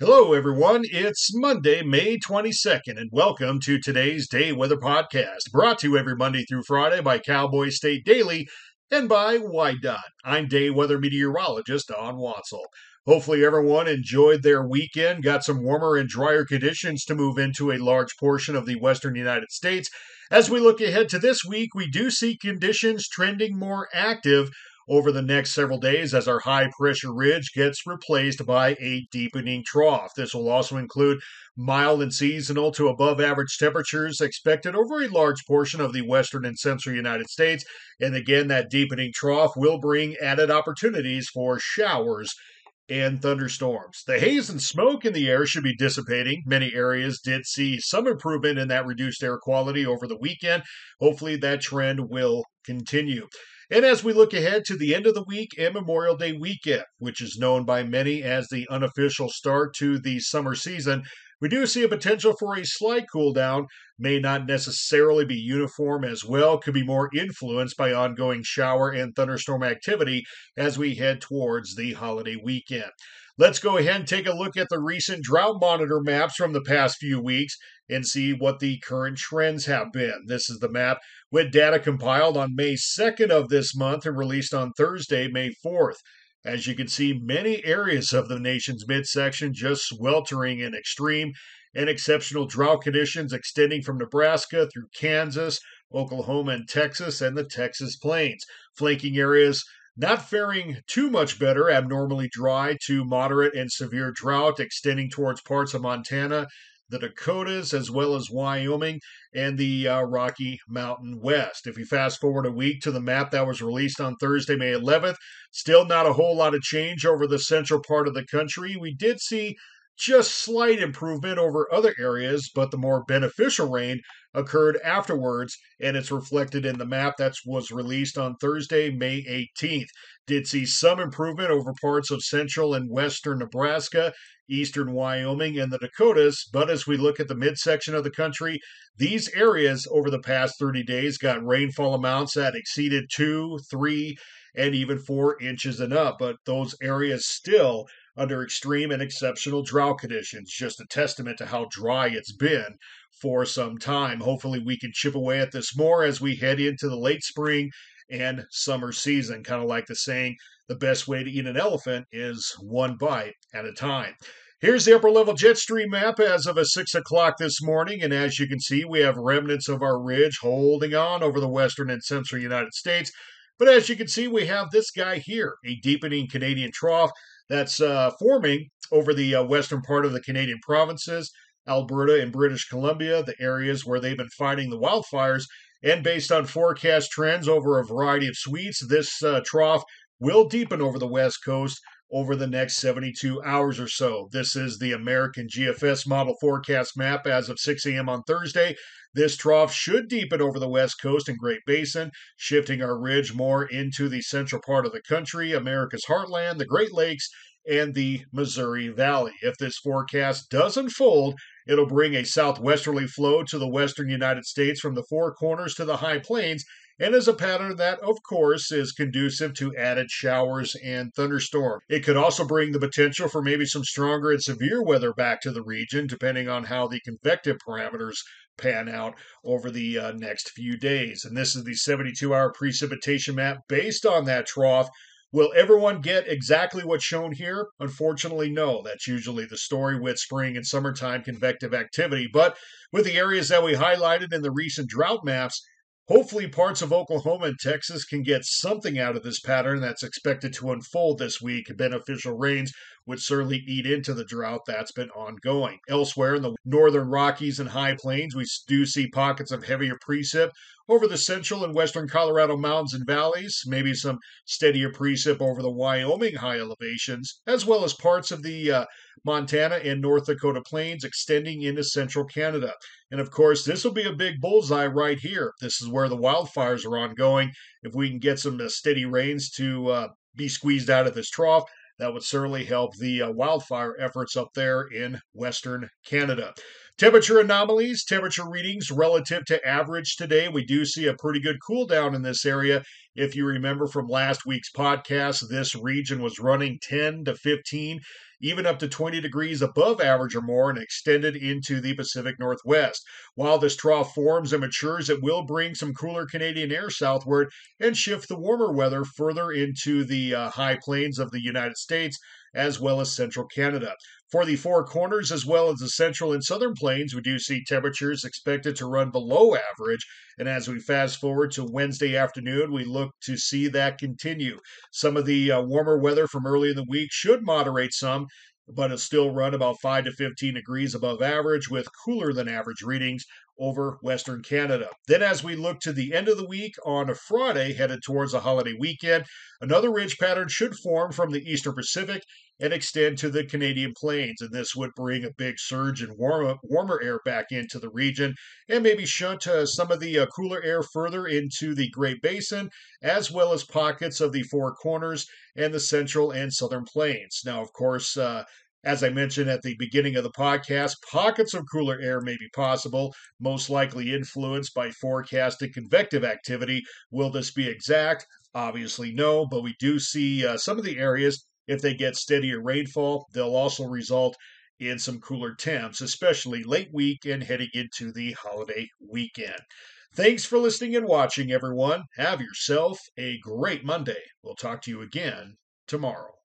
Hello, everyone. It's Monday, May 22nd, and welcome to today's Day Weather Podcast, brought to you every Monday through Friday by Cowboy State Daily and by WYDOT. I'm day weather meteorologist Don Watzel. Hopefully, everyone enjoyed their weekend, got some warmer and drier conditions to move into a large portion of the western United States. As we look ahead to this week, we do see conditions trending more active over the next several days as our high pressure ridge gets replaced by a deepening trough. This will also include mild and seasonal to above average temperatures expected over a large portion of the western and central United States. And again, that deepening trough will bring added opportunities for showers and thunderstorms. The haze and smoke in the air should be dissipating. Many areas did see some improvement in that reduced air quality over the weekend. Hopefully, that trend will continue. And as we look ahead to the end of the week and Memorial Day weekend, which is known by many as the unofficial start to the summer season, we do see a potential for a slight cool down, may not necessarily be uniform as well, could be more influenced by ongoing shower and thunderstorm activity as we head towards the holiday weekend. Let's go ahead and take a look at the recent drought monitor maps from the past few weeks and see what the current trends have been. This is the map with data compiled on May 2nd of this month and released on Thursday, May 4th. As you can see, many areas of the nation's midsection just sweltering in extreme and exceptional drought conditions extending from Nebraska through Kansas, Oklahoma, and Texas, and the Texas plains. Flanking areas not faring too much better, abnormally dry to moderate and severe drought extending towards parts of Montana, the Dakotas, as well as Wyoming and the uh, Rocky Mountain West. If you fast forward a week to the map that was released on Thursday, May 11th, still not a whole lot of change over the central part of the country. We did see just slight improvement over other areas, but the more beneficial rain occurred afterwards, and it's reflected in the map that was released on Thursday, May 18th. Did see some improvement over parts of central and western Nebraska, eastern Wyoming, and the Dakotas, but as we look at the midsection of the country, these areas over the past 30 days got rainfall amounts that exceeded two, three, and even four inches and up, but those areas still under extreme and exceptional drought conditions. Just a testament to how dry it's been for some time. Hopefully, we can chip away at this more as we head into the late spring and summer season. Kind of like the saying, the best way to eat an elephant is one bite at a time. Here's the upper level jet stream map as of a 6 o'clock this morning, and as you can see, we have remnants of our ridge holding on over the western and central United States. But as you can see, we have this guy here, a deepening Canadian trough that's uh, forming over the uh, western part of the Canadian provinces, Alberta and British Columbia, the areas where they've been fighting the wildfires. And based on forecast trends over a variety of suites, this uh, trough will deepen over the west coast over the next 72 hours or so. This is the American GFS model forecast map as of 6 a.m. on Thursday. This trough should deepen over the west coast and Great Basin, shifting our ridge more into the central part of the country, America's heartland, the Great Lakes, and the Missouri Valley. If this forecast does unfold, it'll bring a southwesterly flow to the western United States from the Four Corners to the High Plains and is a pattern that, of course, is conducive to added showers and thunderstorms. It could also bring the potential for maybe some stronger and severe weather back to the region, depending on how the convective parameters pan out over the uh, next few days. And this is the 72 hour precipitation map based on that trough Will everyone get exactly what's shown here? Unfortunately, no. That's usually the story with spring and summertime convective activity. But with the areas that we highlighted in the recent drought maps, Hopefully, parts of Oklahoma and Texas can get something out of this pattern that's expected to unfold this week. Beneficial rains would certainly eat into the drought that's been ongoing. Elsewhere in the northern Rockies and High Plains, we do see pockets of heavier precip over the central and western Colorado mountains and valleys, maybe some steadier precip over the Wyoming high elevations, as well as parts of the uh, Montana and North Dakota plains extending into central Canada. And of course, this will be a big bullseye right here. This is where the wildfires are ongoing. If we can get some uh, steady rains to uh, be squeezed out of this trough, that would certainly help the uh, wildfire efforts up there in Western Canada. Temperature anomalies, temperature readings relative to average today. We do see a pretty good cool down in this area. If you remember from last week's podcast, this region was running 10 to 15 even up to 20 degrees above average or more, and extended into the Pacific Northwest. While this trough forms and matures, it will bring some cooler Canadian air southward and shift the warmer weather further into the uh, high plains of the United States as well as central Canada. For the Four Corners, as well as the central and southern plains, we do see temperatures expected to run below average. And as we fast forward to Wednesday afternoon, we look to see that continue. Some of the uh, warmer weather from early in the week should moderate some, but it'll still run about 5 to 15 degrees above average with cooler than average readings over Western Canada. Then, as we look to the end of the week on a Friday, headed towards a holiday weekend, another ridge pattern should form from the Eastern Pacific and extend to the Canadian plains. And this would bring a big surge in warmer, warmer air back into the region and maybe shunt uh, some of the uh, cooler air further into the Great Basin, as well as pockets of the Four Corners and the central and southern plains. Now, of course, uh, as I mentioned at the beginning of the podcast, pockets of cooler air may be possible, most likely influenced by forecasted convective activity. Will this be exact? Obviously, no, but we do see uh, some of the areas, if they get steadier rainfall, they'll also result in some cooler temps, especially late week and heading into the holiday weekend. Thanks for listening and watching, everyone. Have yourself a great Monday. We'll talk to you again tomorrow.